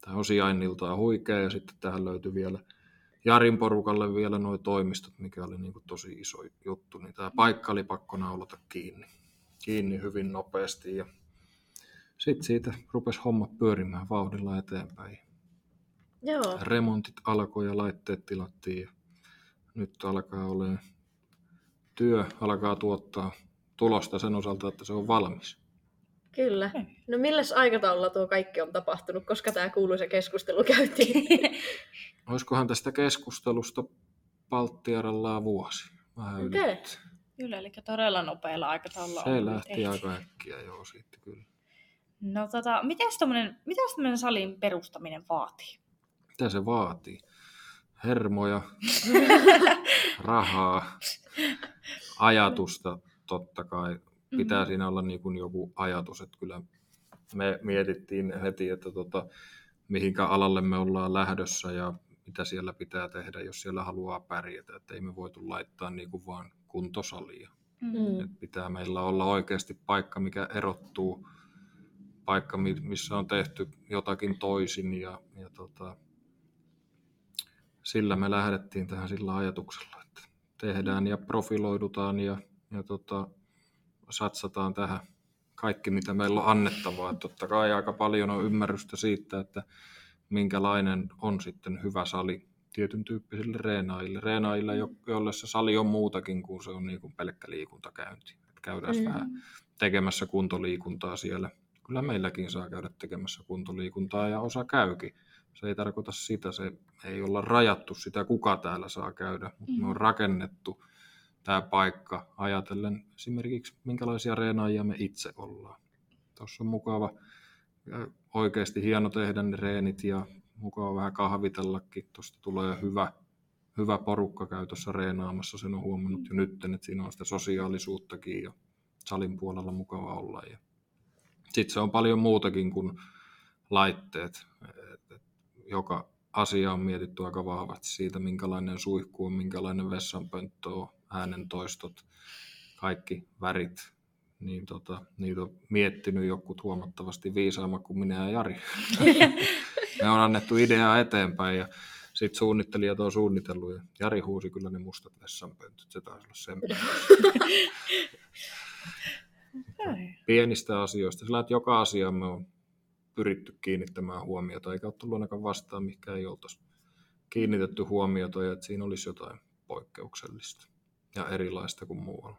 Tämä on sijainniltaan huikea ja sitten tähän löytyi vielä Jarin porukalle vielä nuo toimistot, mikä oli niin kuin tosi iso juttu, niin tämä paikka oli pakko naulata kiinni, kiinni hyvin nopeasti ja sitten siitä rupesi homma pyörimään vauhdilla eteenpäin. Joo. Remontit alkoi ja laitteet tilattiin ja nyt alkaa olemaan työ, alkaa tuottaa tulosta sen osalta, että se on valmis. Kyllä. Okei. No milläs aikataululla tuo kaikki on tapahtunut, koska tämä kuuluisa keskustelu käytiin? Olisikohan tästä keskustelusta Palttiarallaan vuosi? Vähän Okei. okay. Kyllä, eli todella nopealla aikataululla Se on lähti tehty. aika äkkiä joo siitä kyllä. No tota, mitäs tommonen, mitäs tämmöinen salin perustaminen vaatii? Mitä se vaatii? Hermoja, rahaa, ajatusta totta kai. Pitää Mhm. siinä olla niin kuin joku ajatus, että kyllä me mietittiin heti, että tota, mihinkä alalle me ollaan lähdössä ja mitä siellä pitää tehdä, jos siellä haluaa pärjätä. Että ei me voitu laittaa niin kuin vaan kuntosalia. Mm. Et pitää meillä olla oikeasti paikka, mikä erottuu, paikka, mi- missä on tehty jotakin toisin ja, ja tota, sillä me lähdettiin tähän sillä ajatuksella, että tehdään ja profiloidutaan ja, ja tota, satsataan tähän kaikki, mitä meillä on annettavaa. Et totta kai aika paljon on ymmärrystä siitä, että minkälainen on sitten hyvä sali tietyn tyyppisille reenaajille. Reenaajille, jo- joille se sali on muutakin kuin se on niin kuin pelkkä liikuntakäynti. Et käydään Mm. vähän tekemässä kuntoliikuntaa siellä. Kyllä meilläkin saa käydä tekemässä kuntoliikuntaa ja osa käykin. Se ei tarkoita sitä, se ei olla rajattu sitä, kuka täällä saa käydä, mutta me on rakennettu tämä paikka ajatellen esimerkiksi minkälaisia reenaajia me itse ollaan. Tuossa on mukava oikeasti hieno tehdä ne reenit ja mukava vähän kahvitellakin. Tuosta tulee hyvä, hyvä porukka käytössä reenaamassa. Sen on huomannut jo nyt, että siinä on sitä sosiaalisuuttakin ja salin puolella mukava olla. Ja Sitten se on paljon muutakin kuin laitteet. Et- et Joka asia on mietitty aika vahvasti siitä, minkälainen suihku on, minkälainen vessanpönttö on, äänentoistot, kaikki värit. Niin tota, niitä on miettinyt jokut huomattavasti viisaammat kuin minä ja Jari. Me on annettu ideaa eteenpäin ja sitten suunnittelijat on suunnitellut ja Jari huusi kyllä ne mustat vessanpöntöt. Se taisi olla sen. Pienistä asioista. Sillä että joka asia me on pyritty kiinnittämään huomiota, eikä ole tullut ainakaan vastaan, mikä ei oltaisi kiinnitetty huomiota ja että siinä olisi jotain poikkeuksellista ja erilaista kuin muualla.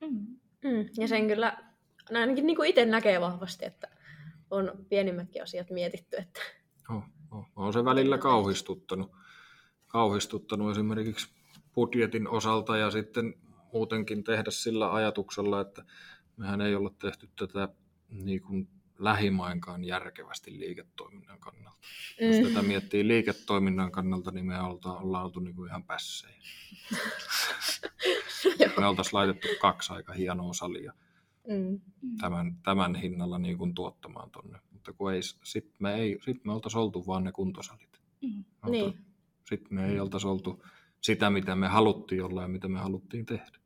Mm. Mm, ja sen kyllä ainakin niin itse näkee vahvasti, että on pienimmätkin asiat mietitty. Että... Oh, oh. On se välillä kauhistuttanut. kauhistuttanut esimerkiksi budjetin osalta ja sitten muutenkin tehdä sillä ajatuksella, että mehän ei olla tehty tätä niin kuin lähimainkaan järkevästi liiketoiminnan kannalta. Mm. Jos tätä miettii liiketoiminnan kannalta, niin me ollaan, ollaan oltu niin kuin ihan pässejä. me oltaisiin laitettu kaksi aika hienoa salia Mm. tämän, tämän hinnalla niin kuin tuottamaan tonne. Kun ei, sit me, ei, sit me oltaisiin oltu vaan ne kuntosalit. Mm. Niin. Sitten me ei oltaisi oltu sitä, mitä me haluttiin olla ja mitä me haluttiin tehdä.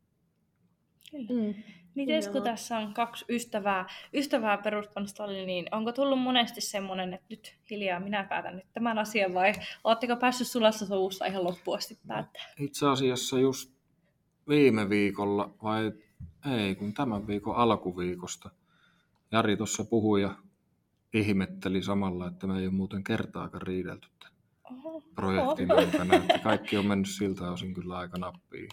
Kyllä. Mm. Mites kun tässä on kaksi ystävää, ystävää perustanut stallin, niin onko tullut monesti semmoinen, että nyt hiljaa minä päätän nyt tämän asian vai oletteko päässyt sulassa sovussa ihan loppuun asti päättää? Itse asiassa just viime viikolla, vai ei, kun tämän viikon alkuviikosta, Jari tuossa puhui ja ihmetteli samalla, että me ei ole muuten kertaakaan riidelty tämän Oho. projektin aikana, että kaikki on mennyt siltä osin kyllä aika nappiin.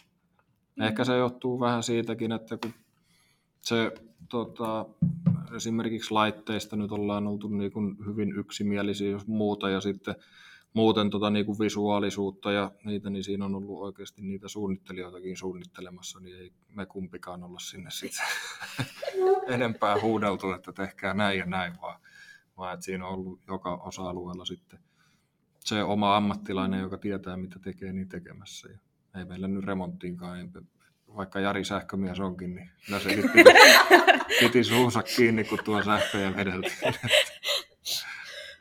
Ehkä se johtuu vähän siitäkin, että kun se tota, esimerkiksi laitteista nyt ollaan oltu niin kuin hyvin yksimielisiä jos muuta ja sitten muuten tota niin kuin visuaalisuutta ja niitä, niin siinä on ollut oikeasti niitä suunnittelijoitakin suunnittelemassa, niin ei me kumpikaan olla sinne sitten enempää huudeltu, että tehkää näin ja näin, vaan, vaan että siinä on ollut joka osa-alueella sitten se oma ammattilainen, joka tietää mitä tekee, niin tekemässä. Ja ei meillä nyt remonttiinkaan, ei, vaikka Jari sähkömies onkin, niin kyllä se piti, piti suunsa kiinni, kun tuo sähköjä vedeltiin.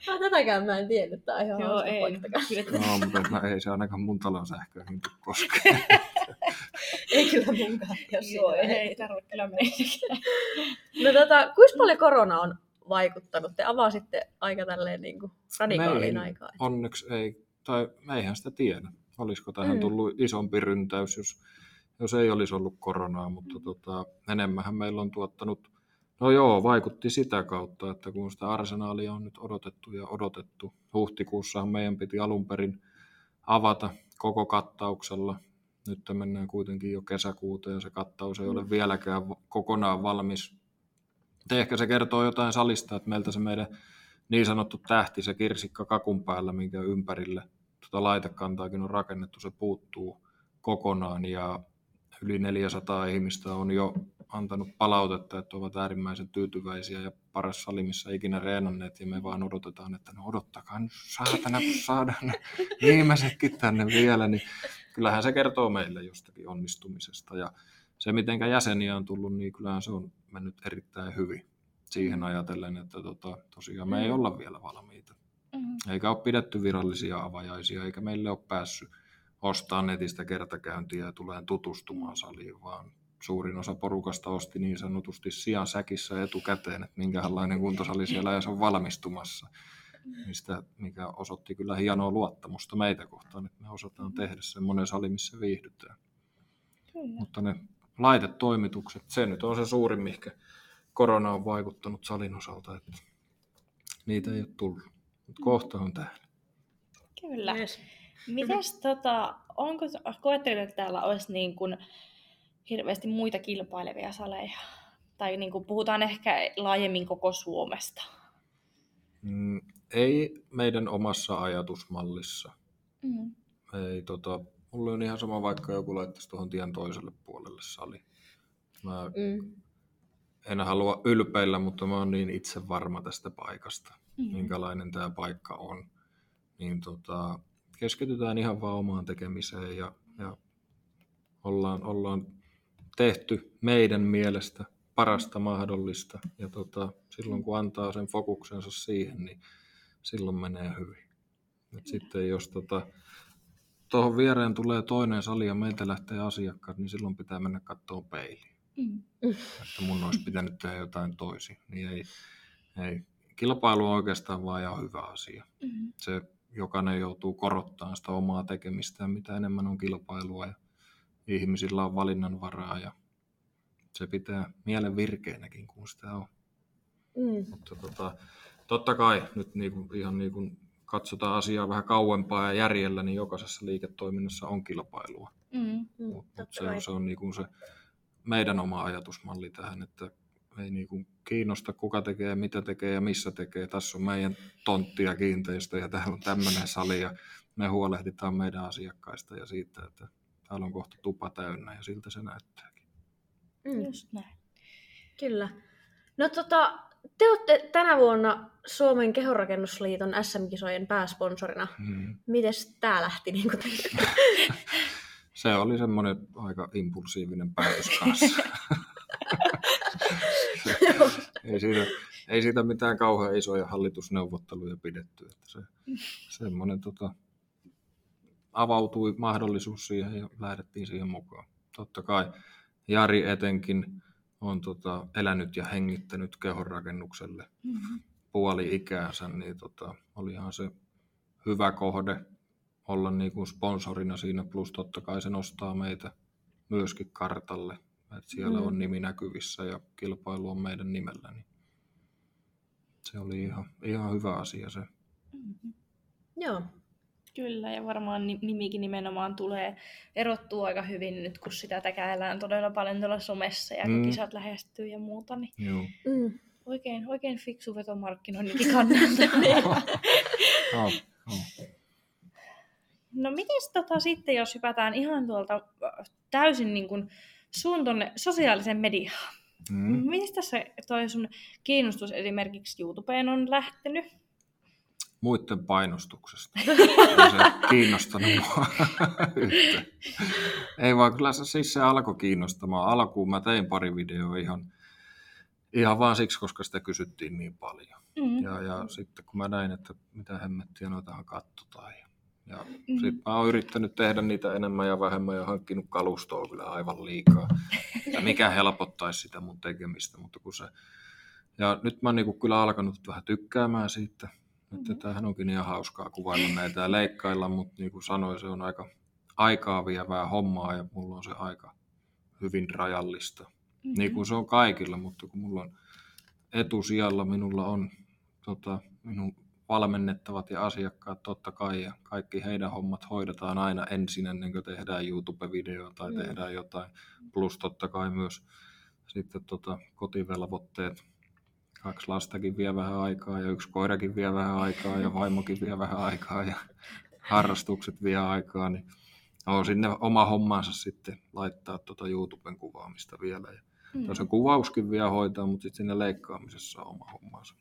Ah, tätäkään mä en tiennyt. Tää on ihan Joo, ei. No, mutta no, ei se ainakaan mun talon sähköihin tule koskaan. Ei kyllä munkaan. Jos Joo, siitä ei tarvitse kyllä meidänkään. No tota, kuinka paljon korona on vaikuttanut? Te avasitte aika tälleen niin kuin radikaaliin aikaan. Onneksi ei, tai me eihän sitä tiedä. Olisiko tähän Mm. tullut isompi ryntäys, jos, jos ei olisi ollut koronaa, mutta tota, enemmänhän meillä on tuottanut, no joo, vaikutti sitä kautta, että kun sitä arsenaalia on nyt odotettu ja odotettu. Huhtikuussahan meidän piti alun perin avata koko kattauksella. Nyt mennään kuitenkin jo kesäkuuta ja se kattaus ei ole vieläkään va- kokonaan valmis. Mutta ehkä se kertoo jotain salista, että meiltä se meidän niin sanottu tähti, se kirsikka kakun päällä, minkä ympärille tuota laitekantaakin on rakennettu, se puuttuu kokonaan. Ja yli 400 ihmistä on jo antanut palautetta, että ovat äärimmäisen tyytyväisiä ja paras sali, missä ikinä reenanneet. Ja me vaan odotetaan, että no odottakaa nyt saatana, kun saadaan ne viimeisetkin tänne vielä, niin kyllähän se kertoo meille jostakin onnistumisesta. Ja se, miten jäseniä on tullut, niin kyllähän se on mennyt erittäin hyvin siihen ajatellen, että tota, tosiaan me ei olla vielä valmiita. Mm. Eikä ole pidetty virallisia avajaisia, eikä meille ole päässyt ostamaan netistä kertakäyntiä ja tulee tutustumaan saliin, vaan suurin osa porukasta osti niin sanotusti sijan säkissä etukäteen, että minkälainen kuntosali siellä edes on valmistumassa. Mistä, mikä osoitti kyllä hienoa luottamusta meitä kohtaan, että me osataan tehdä semmoinen sali, missä viihdytään. Kyllä. Mutta ne laitetoimitukset, se nyt on se suurin, mikä korona on vaikuttanut salin osalta, että niitä ei ole tullut. Mutta kohta on täällä. Kyllä. Yes. Mites tota, onko, koetteko, että täällä olisi niin kuin hirveästi muita kilpailevia saleja? Tai niin kuin puhutaan ehkä laajemmin koko Suomesta. Mm, ei meidän omassa ajatusmallissa. Mm. Ei, tota, mulle on ihan sama, vaikka joku laittaisi tuohon tien toiselle puolelle sali. Mä Mm. en halua ylpeillä, mutta mä oon niin itse varma tästä paikasta, Mm. minkälainen tämä paikka on. Niin tota, keskitytään ihan vaan omaan tekemiseen ja, ja ollaan, ollaan tehty meidän mielestä parasta mahdollista. Ja tota, silloin kun antaa sen fokuksensa siihen, niin silloin menee hyvin. Et sitten jos tota, tuohon viereen tulee toinen sali ja meiltä lähtee asiakkaat, niin silloin pitää mennä katsomaan peiliin. Mm. Että mun olisi pitänyt tehdä jotain toisin. Niin ei, ei. Kilpailu on oikeastaan vaan ihan hyvä asia. Mm. Se jokainen joutuu korottamaan sitä omaa tekemistään, mitä enemmän on kilpailua ja ihmisillä on valinnanvaraa ja se pitää mielen virkeänäkin, kun sitä on. Mm. Mutta tota, totta kai nyt niinku, ihan niin kuin katsotaan asiaa vähän kauempaa ja järjellä, niin jokaisessa liiketoiminnassa on kilpailua. Mm. Mm, Mutta se, on- se on niin kuin se meidän oma ajatusmalli tähän, että ei niin kuin kiinnosta kuka tekee, mitä tekee ja missä tekee. Tässä on meidän tonttia ja kiinteistö ja täällä on tämmöinen sali ja me huolehditaan meidän asiakkaista ja siitä, että täällä on kohta tupa täynnä ja siltä se näyttääkin. Mm. Just näin. Kyllä. No tota, te olette tänä vuonna Suomen kehonrakennusliiton SM-kisojen pääsponsorina. Mm. Mites tää lähti niin teille? Se oli semmoinen aika impulsiivinen päätös kanssa. ei, siitä, ei siitä mitään kauhean isoja hallitusneuvotteluja pidetty. Että se, semmoinen tota, avautui mahdollisuus siihen ja lähdettiin siihen mukaan. Totta kai Jari etenkin on tota, elänyt ja hengittänyt kehonrakennukselle Mm. puoli ikäänsä, niin tota, olihan se hyvä kohde olla niin kuin sponsorina siinä, plus totta kai se nostaa meitä myöskin kartalle. Et siellä Mm. on nimi näkyvissä ja kilpailu on meidän nimellä, niin se oli ihan, ihan hyvä asia se. Mm. Joo. Kyllä, ja varmaan ni- nimikin nimenomaan tulee erottua aika hyvin nyt, kun sitä täkäillään todella paljon tuolla somessa ja kun Mm. kisat lähestyy ja muuta, niin Joo. Mm. oikein, oikein fiksu veto markkinoinninkin kannalta. Oh, oh. No mites tota sitten, jos hypätään ihan tuolta äh, täysin niin kuin sun tonne sosiaalisen mediaan? Mm. Mistä se toi sun kiinnostus esimerkiksi YouTubeen on lähtenyt? Muiden painostuksesta. Ei se kiinnostanut mua yhtään. Ei vaan kyllä se, siis se alkoi kiinnostamaan. Alkuun mä tein pari videoa ihan, ihan vaan siksi, koska sitä kysyttiin niin paljon. Mm. Ja, ja sitten kun mä näin, että mitä hemmettiä noitahan katsotaan. Ja, ja Mm. sitten mä oon yrittänyt tehdä niitä enemmän ja vähemmän ja hankkinut kalustoa kyllä aivan liikaa. Ja mikä helpottaisi sitä mun tekemistä, mutta kun se... Ja nyt mä oon niinku kyllä alkanut vähän tykkäämään siitä. Että Mhm. tämähän onkin ihan hauskaa kuvailla näitä ja leikkailla, mutta niin kuin sanoin, se on aika aikaa vievää hommaa ja mulla on se aika hyvin rajallista Mm-hmm. niin kuin se on kaikilla, mutta kun mulla on etusijalla, minulla on tota, minun valmennettavat ja asiakkaat totta kai, ja kaikki heidän hommat hoidetaan aina ensin ennen kuin tehdään YouTube-videoa tai mm. tehdään jotain. Plus totta kai myös sitten tota, kotivelvoitteet. Kaksi lastakin vie vähän aikaa ja yksi koirakin vie vähän aikaa ja vaimokin vie vähän aikaa ja harrastukset vie aikaa, niin on sinne oma hommansa sitten laittaa tuota YouTuben kuvaamista vielä. Ja Mm. Se kuvauskin vielä hoitaa, mutta sitten siinä leikkaamisessa on oma hommansa.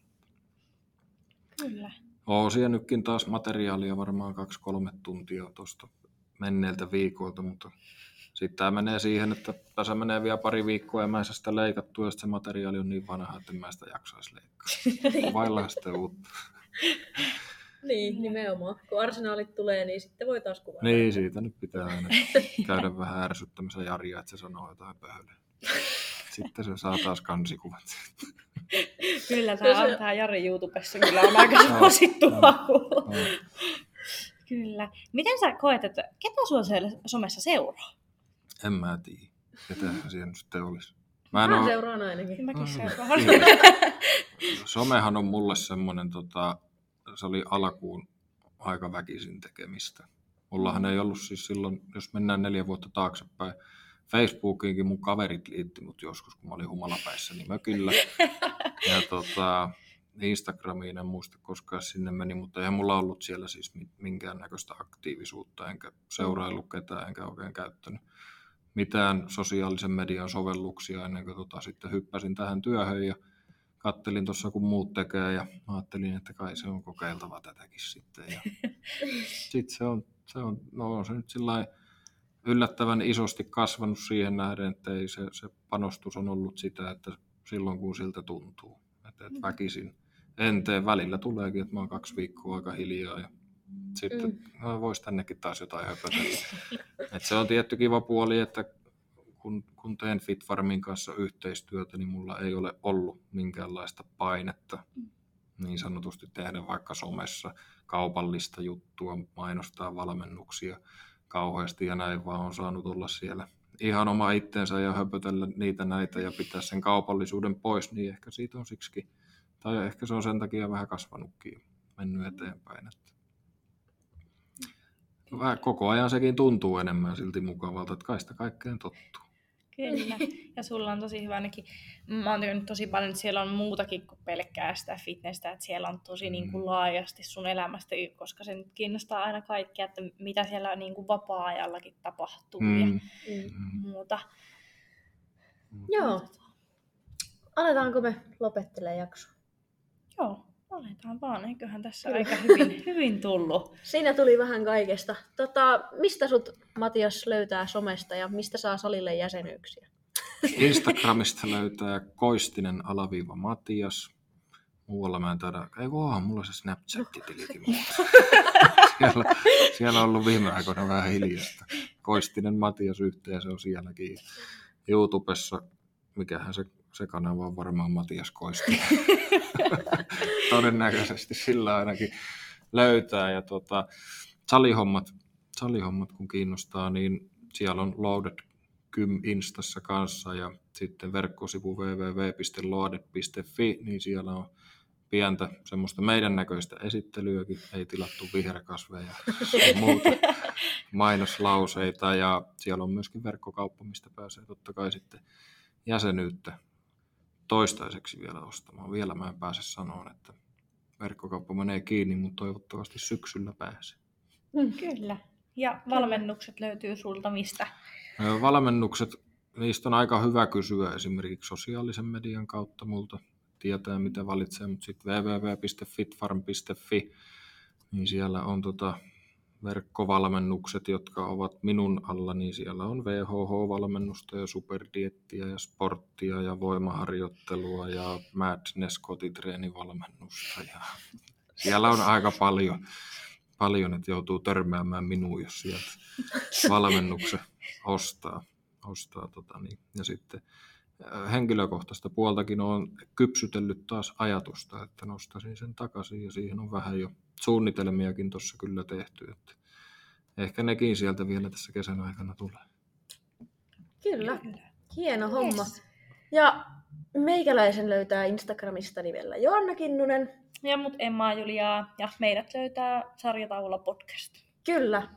Kyllä. Oon siellä nytkin taas materiaalia varmaan kaksi-kolme tuntia tuosta menneiltä viikoilta, mutta sitten tämä menee siihen, että tässä menee vielä pari viikkoa ja mä en saa sitä leikattua, ja se materiaali on niin vanha, että mä sitä jaksaisi leikkaa. Vaillaan sitten uutta. Niin, nimenomaan. Kun arsenaalit tulee, niin sitten voi taas kuvata. Niin, siitä nyt pitää aina käydä vähän ärsyttämässä Jaria, että se sanoo jotain pöhöä. Sitten se saa taas kansikuvat. Kyllä, Se- tämä, se- tämä Jari YouTubessa kyllä on aika suosittua. Kyllä. Miten sä koet, että ketä sua siellä somessa seuraa? En mä tiedä, ketä siellä nyt sitten olisi. Mä en Mä oo, seuraan ainakin. Mäkin Mm. seuraan. Somehan on mulle semmoinen, tota, se oli alkuun aika väkisin tekemistä. Mullahan ei ollut siis silloin, jos mennään neljä vuotta taaksepäin, Facebookiinkin mun kaverit liitti mut joskus, kun mä olin humalapäissäni mökillä. Ja tota, Instagramiin en muista koskaan sinne meni, mutta eihän mulla ollut siellä siis mi- minkäännäköistä aktiivisuutta, enkä seuraillut ketään, enkä oikein käyttänyt mitään sosiaalisen median sovelluksia ennen kuin tota, sitten hyppäsin tähän työhön ja kattelin tuossa kun muut tekee ja ajattelin, että kai se on kokeiltava tätäkin sitten. Ja sitten se on, se on, no on se nyt sillä yllättävän isosti kasvanut siihen nähden, että ei se, se panostus on ollut sitä, että silloin kun siltä tuntuu. Että, että väkisin en tee. Välillä tuleekin, että mä oon kaksi viikkoa aika hiljaa ja sitten mm. no, voisi tännekin taas jotain höpötellä. Et se on tietty kiva puoli, että kun, kun teen Fitfarmin kanssa yhteistyötä, niin mulla ei ole ollut minkäänlaista painetta niin sanotusti tehdä vaikka somessa kaupallista juttua, mainostaa valmennuksia kauheasti ja näin, vaan on saanut olla siellä ihan oma itsensä ja höpötellä niitä näitä ja pitää sen kaupallisuuden pois, niin ehkä siitä on siksi, tai ehkä se on sen takia vähän kasvanutkin mennyt eteenpäin. Että vähän koko ajan sekin tuntuu enemmän silti mukavalta, että kai sitä kaikkeen tottuu. Kyllä. Ja sulla on tosi hyvä ainakin, mä oon tykännyt tosi paljon, että siellä on muutakin kuin pelkkää sitä fitnessä, että siellä on tosi niin kuin laajasti sun elämästä, koska se nyt kiinnostaa aina kaikkea, että mitä siellä niin kuin vapaa-ajallakin tapahtuu mm. ja Mm. muuta. Joo. Aletaanko me lopettelee jaksoa? Joo, aletaan vaan, eiköhän tässä Kyllä. aika hyvin, hyvin tullut. Siinä tuli vähän kaikesta. Tota, mistä sut Matias löytää somesta ja mistä saa salille jäsenyyksiä? Instagramista löytää Koistinen alaviiva Matias. Muualla mä en taida, ei onhan mulla se Snapchat-tilikin siellä, siellä on ollut viime aikoina vähän hiljasta. Koistinen Matias yhteen, se on sielläkin. YouTubessa, mikähän se, se kanava on varmaan Matias Koistinen. Todennäköisesti sillä ainakin löytää. Ja tota, salihommat, salihommat kun kiinnostaa, niin siellä on Loaded Kym Instassa kanssa ja sitten verkkosivu www.loaded.fi, niin siellä on pientä semmoista meidän näköistä esittelyäkin, ei tilattu viherkasveja ja muuta mainoslauseita ja siellä on myöskin verkkokauppa, mistä pääsee totta kai sitten jäsenyyttä toistaiseksi vielä ostamaan. Vielä mä en pääse sanoa, että verkkokauppa menee kiinni, mutta toivottavasti syksyllä pääsee. Kyllä. Ja valmennukset löytyy sulta mistä? Ö, Valmennukset, niistä on aika hyvä kysyä esimerkiksi sosiaalisen median kautta multa. Tietää, mitä valitsee, mutta sitten www.fitfarm.fi, niin siellä on tota verkkovalmennukset, jotka ovat minun alla, niin siellä on VHH-valmennusta ja superdiettiä ja sporttia ja voimaharjoittelua ja Madness kotitreenivalmennusta. Ja siellä on aika paljon, paljon, että joutuu törmäämään minuun, jos sieltä valmennuksen ostaa. ostaa tota niin. Ja sitten äh, henkilökohtaista puoltakin on kypsytellyt taas ajatusta, että nostaisin sen takaisin ja siihen on vähän jo suunnitelmiakin tuossa kyllä tehty. Että ehkä nekin sieltä vielä tässä kesän aikana tulee. Kyllä. Hieno yes. homma. Ja meikäläisen löytää Instagramista nimellä Joanna Kinnunen. Ja mut Emma Juliaa ja meidät löytää sarjataululla podcast. Kyllä.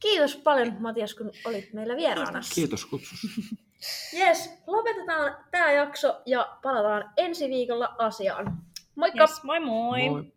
Kiitos paljon Matias, kun olit meillä vieraana. Kiitos kutsusta. Yes, lopetetaan tämä jakso ja palataan ensi viikolla asiaan. Moikka! Yes, moi moi! Moi.